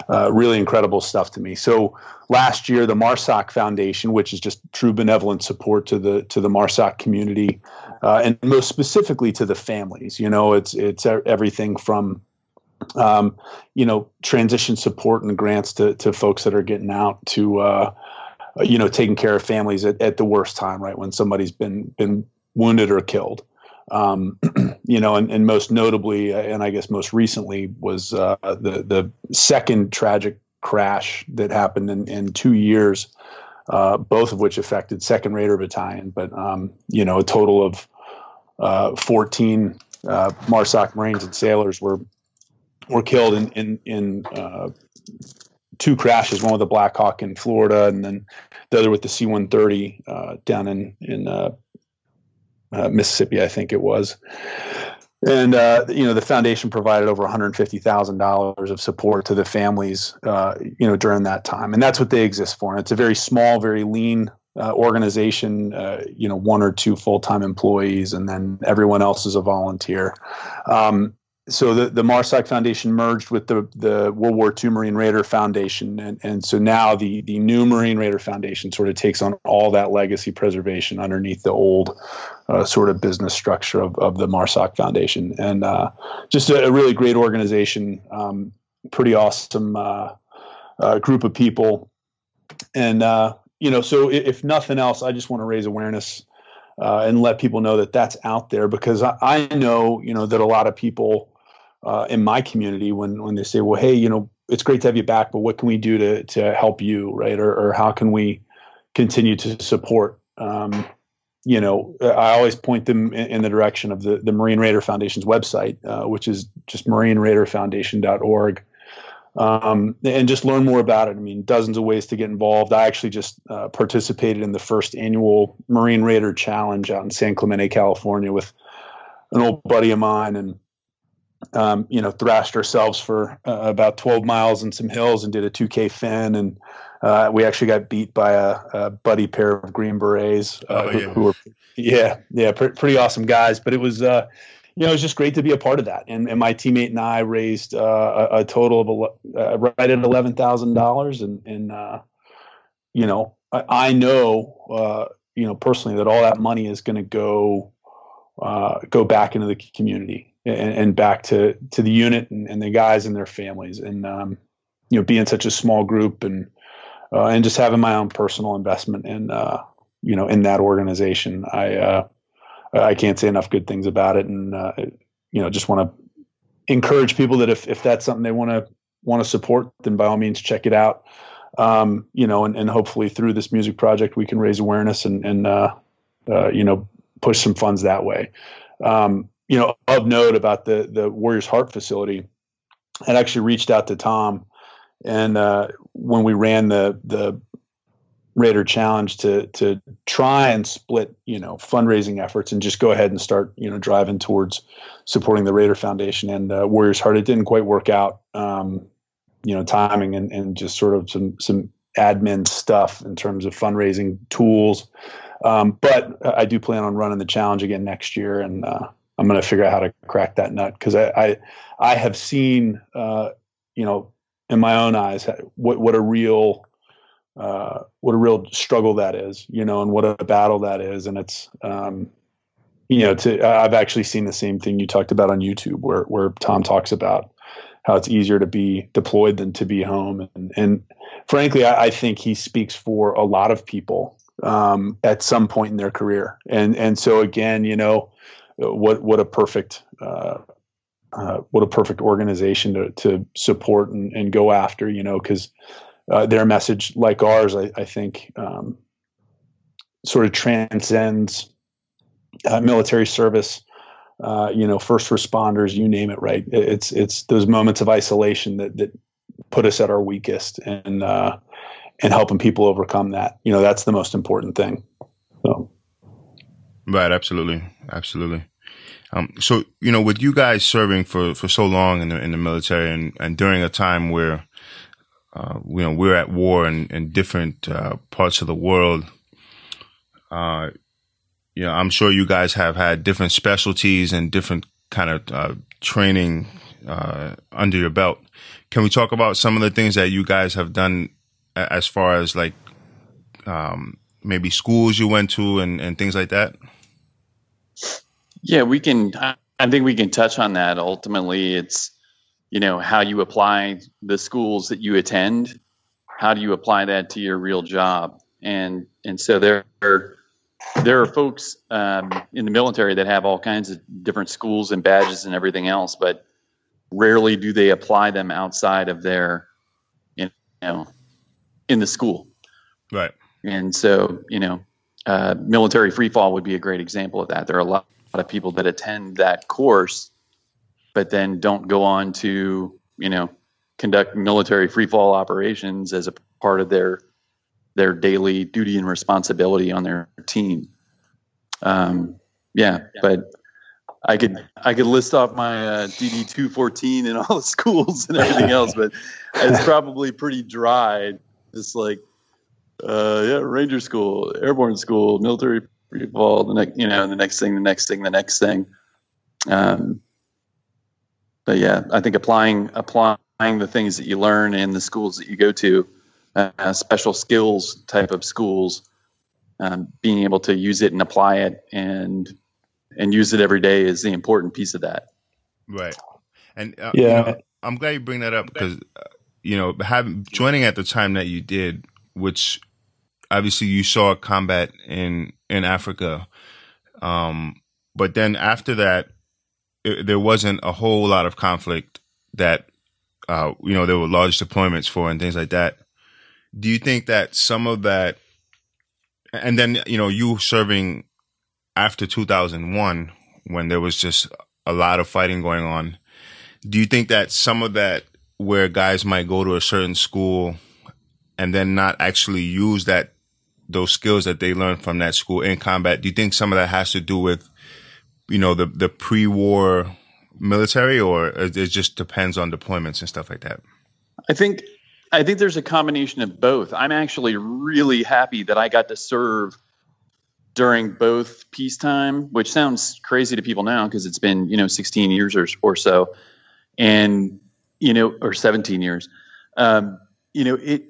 [SPEAKER 4] uh, really incredible stuff to me. So last year, the MARSOC Foundation, which is just true benevolent support to the to the MARSOC community, uh, and most specifically to the families. You know, it's it's everything from um, you know transition support and grants to to folks that are getting out to uh, you know taking care of families at, at the worst time, right when somebody's been been wounded or killed. Um, [clears throat] you know, and, and, most notably, uh, and I guess most recently, was uh, the the second tragic crash that happened in, in two years, uh, both of which affected Second Raider Battalion. But um, you know, a total of uh, 14 uh, MARSOC Marines and sailors were were killed in in, in uh, two crashes. One with the Black Hawk in Florida, and then the other with the C-130 down in in uh, Mississippi, I think it was. And uh, you know the foundation provided over one hundred fifty thousand dollars of support to the families, uh, you know, during that time, and that's what they exist for. And it's a very small, very lean uh, organization. Uh, you know, one or two full time employees, and then everyone else is a volunteer. Um, so the, the MARSOC Foundation merged with the, the World War II Marine Raider Foundation. And, and so now the, the new Marine Raider Foundation sort of takes on all that legacy preservation underneath the old uh, sort of business structure of, of the MARSOC Foundation. And uh, just a, a, really great organization, um, pretty awesome uh, uh group of people. And, uh, you know, so if, if nothing else, I just want to raise awareness uh, and let people know that that's out there because I, I know, you know, that a lot of people uh, in my community when when they say, well, hey, you know, it's great to have you back, but what can we do to to help you, right? Or or how can we continue to support? Um, you know, I always point them in, in, the direction of the the Marine Raider Foundation's website, uh, which is just marineraiderfoundation.org. Um, and just learn more about it. I mean, dozens of ways to get involved. I actually just uh, participated in the first annual Marine Raider Challenge out in San Clemente, California, with an old buddy of mine, and um, you know, thrashed ourselves for uh, about 12 miles and some hills and did a 2K fin. And uh, we actually got beat by a, a buddy pair of Green Berets uh, oh, who, yeah. who, were, yeah, yeah, pr- pretty awesome guys. But it was, uh, you know, it was just great to be a part of that. And, and my teammate and I raised uh, a, a, total of uh, right at $11,000. And, and you know, I, I know, you know, personally that all that money is going to go go back into the community and, and back to to the unit and, and, the guys and their families, and um, you know, being such a small group and uh, and just having my own personal investment in uh, you know in that organization. I uh, I can't say enough good things about it, and uh, you know, just want to encourage people that if if that's something they want to want to support, then by all means check it out. Um, you know, and, and hopefully through this music project, we can raise awareness and, and uh, uh, you know, push some funds that way. Um, you know, of note about the the Warriors Heart facility, I actually reached out to Tom, and uh, when we ran the the Raider Challenge to to try and split, you know, fundraising efforts and just go ahead and start, you know, driving towards supporting the Raider Foundation and uh, Warriors Heart. It didn't quite work out. Um, you know timing and, and just sort of some some admin stuff in terms of fundraising tools. Um, but I do plan on running the challenge again next year, and uh, I'm going to figure out how to crack that nut because I, I, I have seen uh, you know in my own eyes what what a real uh, what a real struggle that is, you know, and what a battle that is, and it's um, you know, to I've actually seen the same thing you talked about on YouTube, where where Tom talks about how it's easier to be deployed than to be home, and and frankly, I, I think he speaks for a lot of people um, at some point in their career, and and so again, you know, what what a perfect. Uh, uh, what a perfect organization to, to support and, and go after, you know, because uh, their message, like ours, I, I think, um, sort of transcends uh, military service, uh, you know, first responders, you name it, right? It's it's those moments of isolation that that put us at our weakest, and uh, and helping people overcome that. You know, that's the most important thing. So.
[SPEAKER 2] Right. Absolutely. Absolutely. Um, so you know, with you guys serving for for so long in the in the military, and and during a time where uh, you know we're at war in, in different uh, parts of the world, uh, you know, I'm sure you guys have had different specialties and different kind of uh, training uh, under your belt. Can we talk about some of the things that you guys have done as far as like um, maybe schools you went to and, and things like that?
[SPEAKER 3] Yeah, we can. I think we can touch on that. Ultimately, it's you know how you apply the schools that you attend. How do you apply that to your real job? And and so there are there are folks um, in the military that have all kinds of different schools and badges and everything else, but rarely do they apply them outside of their, you know, in the school.
[SPEAKER 2] Right.
[SPEAKER 3] And so, you know, uh, military free fall would be a great example of that. There are a lot, lot of people that attend that course, but then don't go on to, you know, conduct military free fall operations as a part of their their daily duty and responsibility on their team. Um, yeah, but I could I could list off my uh, DD two fourteen and all the [laughs] schools and everything else, but it's probably pretty dry. Just like uh, yeah, Ranger School, Airborne School, Military Free the next you know the next thing, the next thing, the next thing. Um, but yeah, I think applying applying the things that you learn in the schools that you go to uh, special skills type of schools, um, being able to use it and apply it and and use it every day is the important piece of that.
[SPEAKER 2] Right. And uh, yeah, you know, I'm glad you bring that up because uh, you know having joining at the time that you did, which obviously you saw combat in in Africa, um, but then after that, it, there wasn't a whole lot of conflict that uh, you know there were large deployments for and things like that. Do you think that some of that, and then you know you serving after 2001 when there was just a lot of fighting going on, do you think that some of that where guys might go to a certain school and then not actually use that those skills that they learned from that school in combat, do you think some of that has to do with you know the the pre-war military or it just depends on deployments and stuff like that?
[SPEAKER 3] I think I think there's a combination of both. I'm actually really happy that I got to serve during both peacetime, which sounds crazy to people now because it's been you know 16 years or, or so, and you know or 17 years. Um, you know it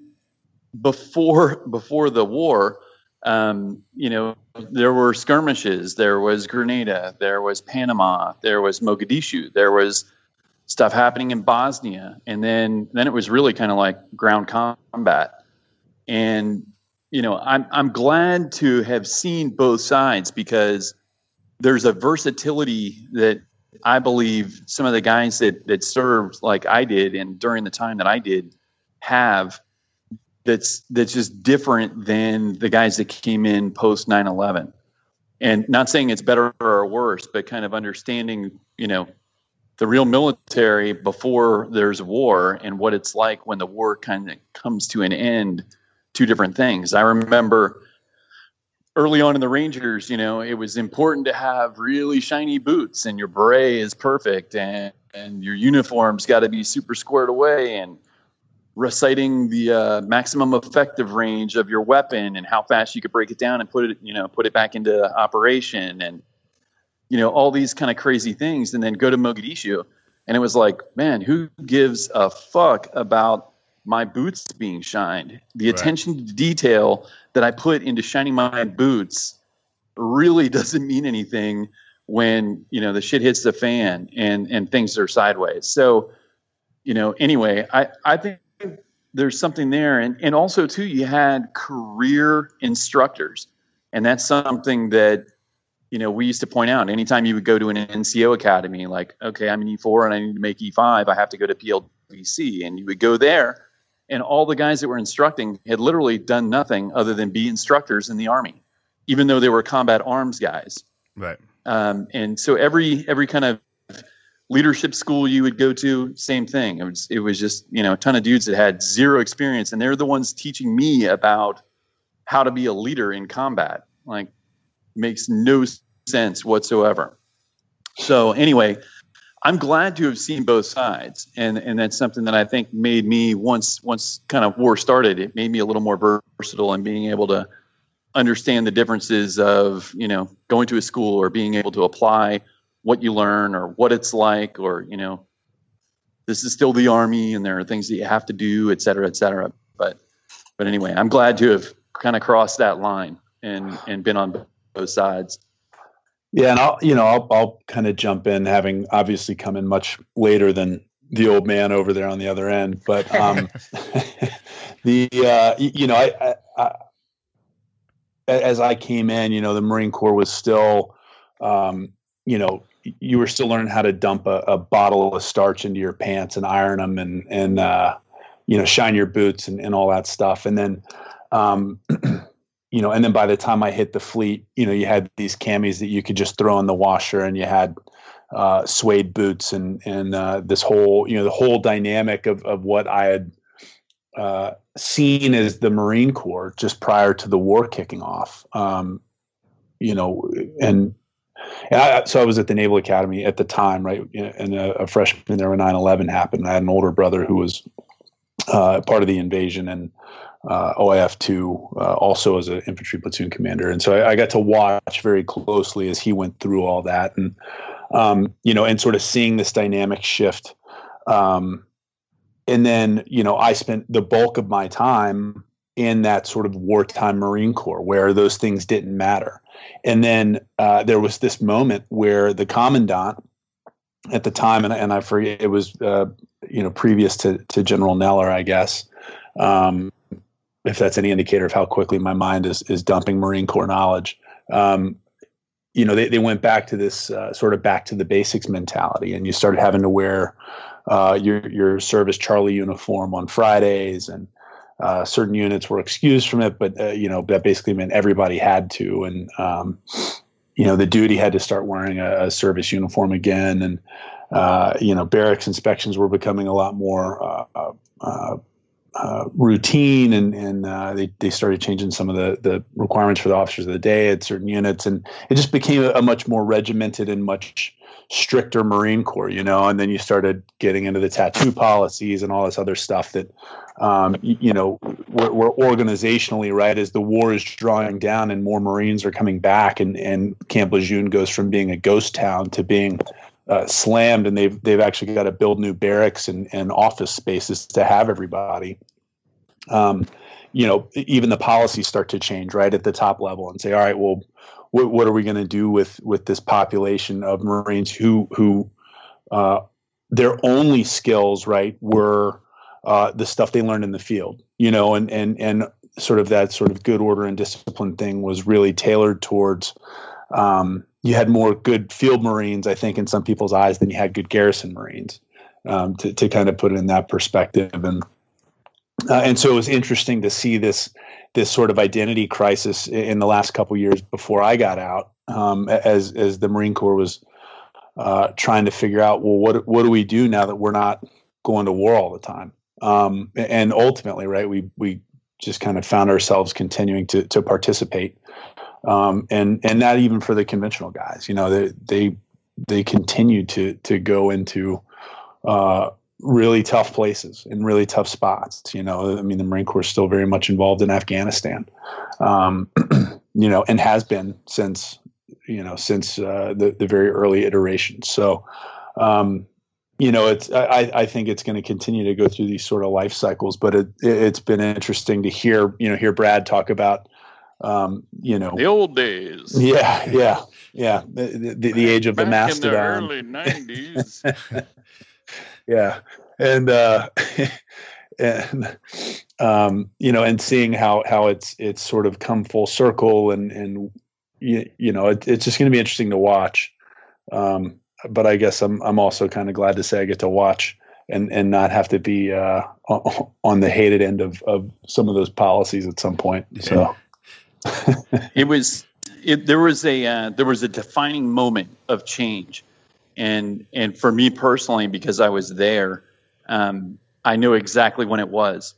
[SPEAKER 3] before before the war. Um, you know there were skirmishes. There was Grenada. There was Panama. There was Mogadishu. There was stuff happening in Bosnia, and then then it was really kind of like ground combat. And you know, I'm I'm glad to have seen both sides because there's a versatility that I believe some of the guys that that served like I did and during the time that I did have that's that's just different than the guys that came in post 9/11. And not saying it's better or worse, but kind of understanding, you know, the real military before there's war and what it's like when the war kind of comes to an end two different things i remember early on in the rangers you know it was important to have really shiny boots and your beret is perfect and and your uniform's got to be super squared away and reciting the uh, maximum effective range of your weapon and how fast you could break it down and put it, you know, put it back into operation and, you know, all these kind of crazy things. And then go to Mogadishu. And it was like, man, who gives a fuck about my boots being shined? The right. attention to detail that I put into shining my boots really [laughs] doesn't mean anything when, you know, the shit hits the fan and, and things are sideways. So, you know, anyway, I, I think there's something there. And, and also, too, you had career instructors. And that's something that, you know, we used to point out anytime you would go to an NCO academy, like, okay, I'm an E4 and I need to make E5, I have to go to PLDC. And you would go there, and all the guys that were instructing had literally done nothing other than be instructors in the Army, even though they were combat arms guys.
[SPEAKER 2] Right.
[SPEAKER 3] Um, and so every every kind of leadership school you would go to, same thing. It was it was just you know a ton of dudes that had zero experience, and they're the ones teaching me about how to be a leader in combat. Like makes no sense whatsoever. So anyway, I'm glad to have seen both sides, and and that's something that I think made me once once kind of war started. It made me a little more versatile and being able to understand the differences of you know going to a school or being able to apply what you learn or what it's like or you know this is still the army and there are things that you have to do et cetera et cetera. But but anyway i'm glad to have kind of crossed that line and and been on both sides.
[SPEAKER 4] Yeah and i'll you know i'll, I'll kind of jump in having obviously come in much later than the old man over there on the other end. But um [laughs] [laughs] the uh you know I, I, I as i came in you know the marine corps was still um you know you were still learning how to dump a, a, bottle of starch into your pants and iron them and and uh, you know shine your boots and, and all that stuff. And then um, [clears throat] you know and then by the time I hit the fleet you know you had these camis that you could just throw in the washer and you had uh, suede boots and and uh, this whole you know the whole dynamic of of what I had uh, seen as the Marine Corps just prior to the war kicking off. Um, you know and I, so I was at the Naval Academy at the time, right? And a, a freshman there when 9/11 happened. I had an older brother who was uh, part of the invasion and uh, OIF two, uh, also as an infantry platoon commander, and so I, I, got to watch very closely as he went through all that, and um, you know, and sort of seeing this dynamic shift. Um, and then, you know, I spent the bulk of my time in that sort of wartime Marine Corps where those things didn't matter. And then uh, there was this moment where the commandant at the time, and, and I forget, it was, uh, you know, previous to, to General Neller, I guess, um, if that's any indicator of how quickly my mind is, is dumping Marine Corps knowledge. Um, you know, they, they went back to this uh, sort of back to the basics mentality, and you started having to wear uh, your your service Charlie uniform on Fridays, and uh, certain units were excused from it, but uh, you know that basically meant everybody had to, and um, you know the duty had to start wearing a, a service uniform again, and uh, you know barracks inspections were becoming a lot more uh, uh, uh, routine, and and they they started changing some of the the requirements for the officers of the day at certain units, and it just became a, a much more regimented and much stricter Marine Corps, you know, and then you started getting into the tattoo policies and all this other stuff that, um, you, you, know, we're, we're, organizationally, right, as the war is drawing down and more Marines are coming back and, and Camp Lejeune goes from being a ghost town to being uh, slammed and they've, they've actually got to build new barracks and, and office spaces to have everybody. Um, you know, even the policies start to change right at the top level and say, all right, well, what, what are we going to do with with this population of Marines who who uh, their only skills right were uh, the stuff they learned in the field, you know, and and and sort of that sort of good order and discipline thing was really tailored towards. Um, you had more good field Marines, I think, in some people's eyes than you had good garrison Marines. Um, to to kind of put it in that perspective, and uh, and so it was interesting to see this this sort of identity crisis in the last couple years before I got out, um, as as the Marine Corps was uh, trying to figure out, well, what what do we do now that we're not going to war all the time? Um, and ultimately, right, we we just kind of found ourselves continuing to to participate, um, and and not even for the conventional guys, you know, they they they continued to to go into uh, really tough places in really tough spots. You know, I mean, the Marine Corps is still very much involved in Afghanistan, um, [clears throat] you know, and has been since you know since uh, the the very early iterations. So, um, you know, it's I, I think it's going to continue to go through these sort of life cycles. But it, it has been interesting to hear you know hear Brad talk about um, you know
[SPEAKER 3] the old days. [laughs]
[SPEAKER 4] Yeah, yeah, yeah. The, the, the age of
[SPEAKER 3] Back
[SPEAKER 4] the mastodon.
[SPEAKER 3] In the early [laughs] nineties.
[SPEAKER 4] yeah, and uh, [laughs] and um, you know, and seeing how how it's it's sort of come full circle, and and you, you know, it, it's just going to be interesting to watch. Um, but I guess I'm I'm also kind of glad to say I get to watch and and not have to be uh, on the hated end of of some of those policies at some point. So [laughs]
[SPEAKER 3] it was it, there was a uh, there was a defining moment of change, and and for me personally because I was there, um, I knew exactly when it was,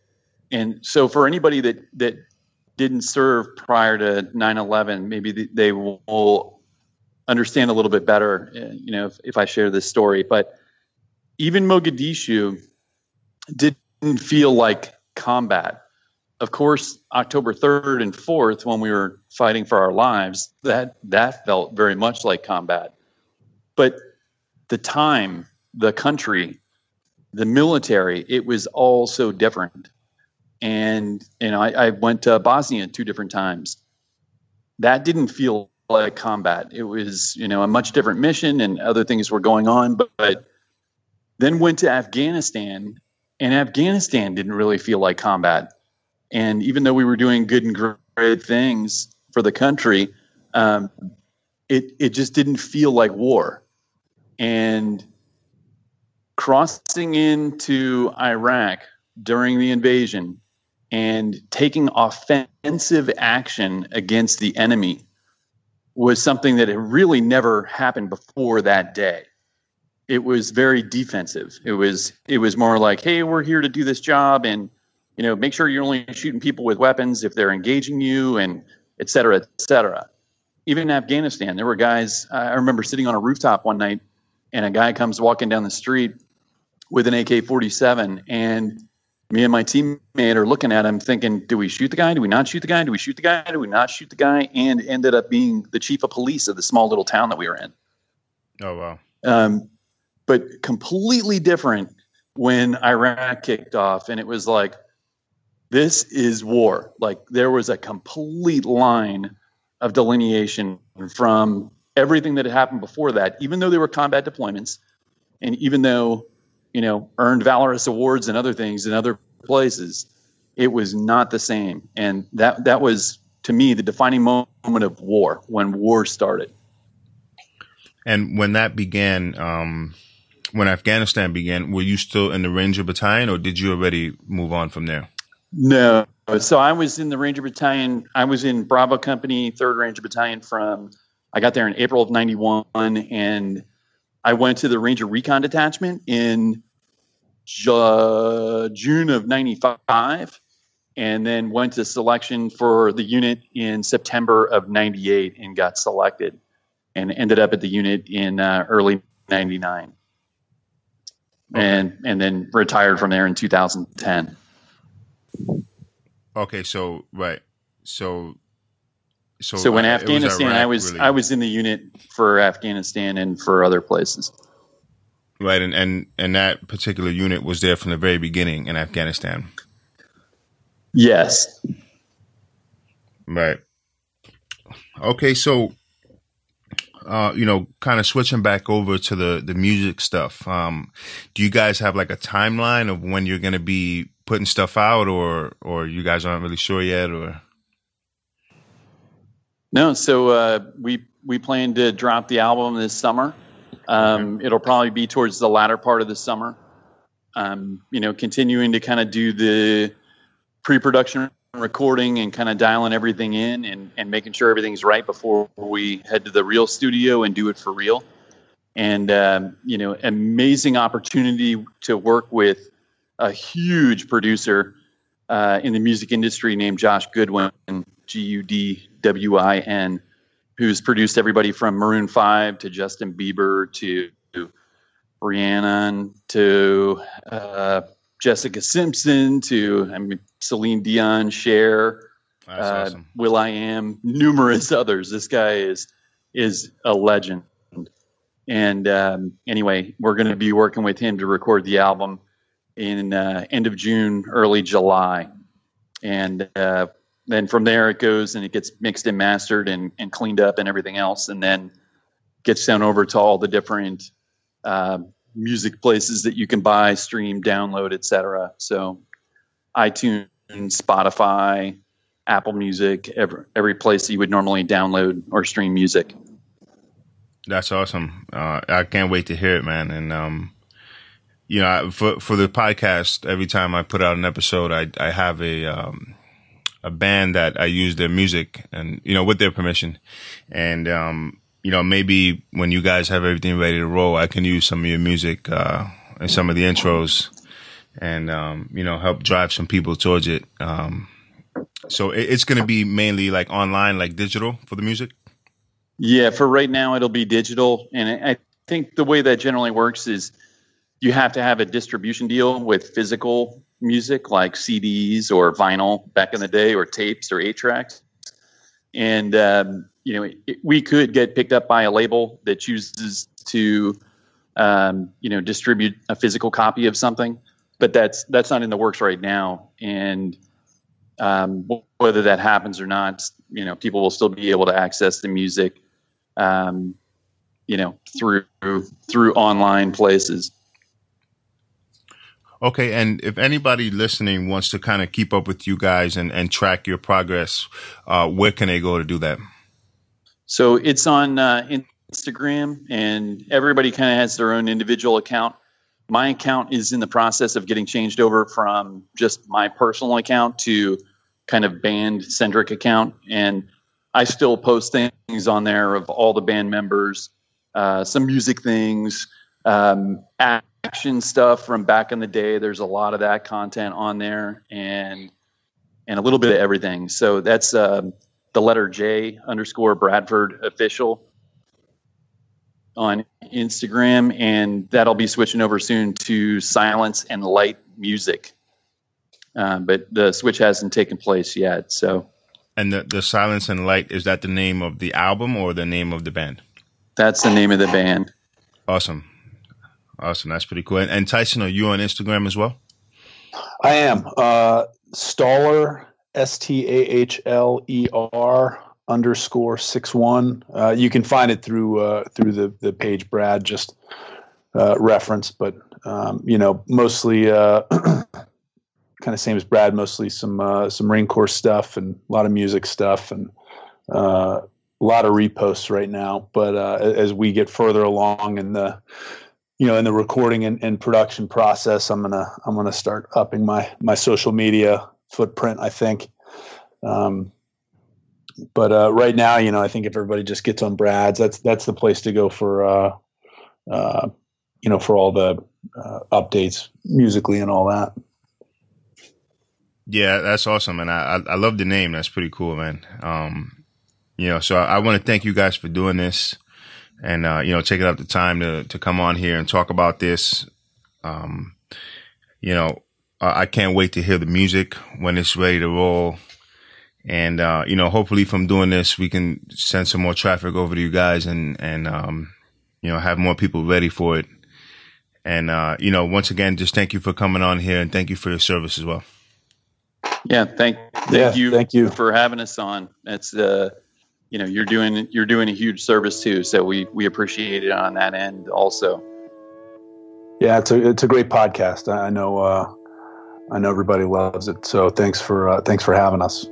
[SPEAKER 3] and so for anybody that that didn't serve prior to 9/11, maybe they will understand a little bit better, uh, you know, if, if I share this story. But even Mogadishu didn't feel like combat of course, October 3rd and 4th, when we were fighting for our lives, that that felt very much like combat. But the time, the country, the military, it was all so different. And you know, I, I went to Bosnia two different times. That didn't feel like combat. It was, you know, a much different mission and other things were going on. But, but then went to Afghanistan, and Afghanistan didn't really feel like combat and even though we were doing good and great things for the country, um, it it just didn't feel like war. And crossing into Iraq during the invasion and taking offensive action against the enemy was something that had really never happened before that day. It was very defensive. It was it was more like, hey, we're here to do this job and you know, make sure you're only shooting people with weapons if they're engaging you, and et cetera, et cetera. Even in Afghanistan, there were guys. I remember sitting on a rooftop one night, and a guy comes walking down the street with an AK-47, and me and my teammate are looking at him, thinking, "Do we shoot the guy? Do we not shoot the guy? Do we shoot the guy? Do we not shoot the guy?" And ended up being the chief of police of the small little town that we were in.
[SPEAKER 2] Oh wow!
[SPEAKER 3] Um, but completely different when Iraq kicked off, and it was like, this is war. Like there was a complete line of delineation from everything that had happened before that, even though they were combat deployments, and even though, you know, earned valorous awards and other things in other places, it was not the same. And that that was to me the defining moment of war when war started.
[SPEAKER 2] And when that began, um, when Afghanistan began, were you still in the Ranger Battalion, or did you already move on from there?
[SPEAKER 3] No. So I was in the Ranger Battalion. I was in Bravo Company, 3rd Ranger Battalion from, I got there in April of 91, and I went to the Ranger Recon Detachment in Ju- June of 95, and then went to selection for the unit in September of 98 and got selected and ended up at the unit in uh, early 99. Okay. And, and then retired from there in 2010.
[SPEAKER 2] Okay, so right, so
[SPEAKER 3] so so when uh, Afghanistan, was I was really. I was in the unit for Afghanistan and for other places.
[SPEAKER 2] Right, and and and that particular unit was there from the very beginning in Afghanistan.
[SPEAKER 3] Yes.
[SPEAKER 2] Right. Okay, so uh, you know, kind of switching back over to the the music stuff. Um, do you guys have like a timeline of when you're going to be putting stuff out, or or you guys aren't really sure yet, or?
[SPEAKER 3] No, so uh, we we plan to drop the album this summer. Um, It'll probably be towards the latter part of the summer. Um, you know, continuing to kind of do the pre-production recording and kind of dialing everything in and, and making sure everything's right before we head to the real studio and do it for real. And um, you know, amazing opportunity to work with a huge producer uh, in the music industry named Josh Gudwin, G U D W I N, who's produced everybody from Maroon 5 to Justin Bieber to Rihanna to uh, Jessica Simpson to I mean Celine Dion, Cher, uh, awesome. will.i.am, numerous others. This guy is is a legend. And um, anyway, we're going to be working with him to record the album in uh, end of June, early July, and uh, then from there it goes and it gets mixed and mastered and, and cleaned up and everything else, and then gets sent over to all the different uh, music places that you can buy, stream, download, etc. So, iTunes, Spotify, Apple Music, every every place that you would normally download or stream music.
[SPEAKER 2] That's awesome. Uh, I can't wait to hear it, man. And um, you know, for for the podcast, every time I put out an episode, I I have a um, a band that I use their music and you know with their permission, and um, you know maybe when you guys have everything ready to roll, I can use some of your music uh, and some of the intros, and um, you know help drive some people towards it. Um, so it, it's going to be mainly like online, like digital for the music.
[SPEAKER 3] Yeah, for right now, it'll be digital, and I think the way that generally works is you have to have a distribution deal with physical music like CDs or vinyl back in the day, or tapes or eight tracks, and um, you know it, we could get picked up by a label that chooses to um, you know distribute a physical copy of something, but that's that's not in the works right now, and um, whether that happens or not, you know, people will still be able to access the music um, you know, through through online places.
[SPEAKER 2] Okay, and if anybody listening wants to kind of keep up with you guys and, and track your progress, uh, where can they go to do that?
[SPEAKER 3] So it's on uh, Instagram, and everybody kind of has their own individual account. My account is in the process of getting changed over from just my personal account to kind of band centric account, and I still post things on there of all the band members, uh, some music things, um, action stuff from back in the day. There's a lot of that content on there, and and a little bit of everything. So that's uh, the letter J underscore Bradford official on Instagram, and that'll be switching over soon to Silence and Light Music. Uh, but the switch hasn't taken place yet, so
[SPEAKER 2] and the, the Silence and Light, is that the name of the album or the name of the band?
[SPEAKER 3] That's the name of the band.
[SPEAKER 2] Awesome. Awesome. That's pretty cool. And, and Tyson, are you on Instagram as well?
[SPEAKER 4] I am. Uh, Stahler, S T A H L E R underscore six one. Uh, you can find it through uh, through the the page Brad just uh, but um, you know mostly uh, [clears throat] kind of same as Brad, mostly some uh, some Marine Corps stuff and a lot of music stuff and uh, a lot of reposts right now. But uh, as we get further along in the you know in the recording and, and, production process, I'm gonna I'm gonna start upping my my social media footprint. I think. Um, but uh, right now, you know, I think if everybody just gets on Brad's, that's that's the place to go for uh, uh, you know for all the updates musically and all that.
[SPEAKER 2] Yeah, that's awesome, and I, I, I love the name. That's pretty cool, man. Um, you know, so I, I want to thank you guys for doing this, and uh, you know, taking up the time to to come on here and talk about this. Um, you know, I can't wait to hear the music when it's ready to roll. And, uh, you know, hopefully from doing this, we can send some more traffic over to you guys and, and, um, you know, have more people ready for it. And, uh, you know, once again, just thank you for coming on here and thank you for your service as well.
[SPEAKER 3] Yeah, thank thank yeah, you thank you for having us on. It's uh you know, you're doing you're doing a huge service too, so we we appreciate it on that end also.
[SPEAKER 4] Yeah, it's a it's a great podcast. I know uh I know everybody loves it. So thanks for uh, thanks for having us.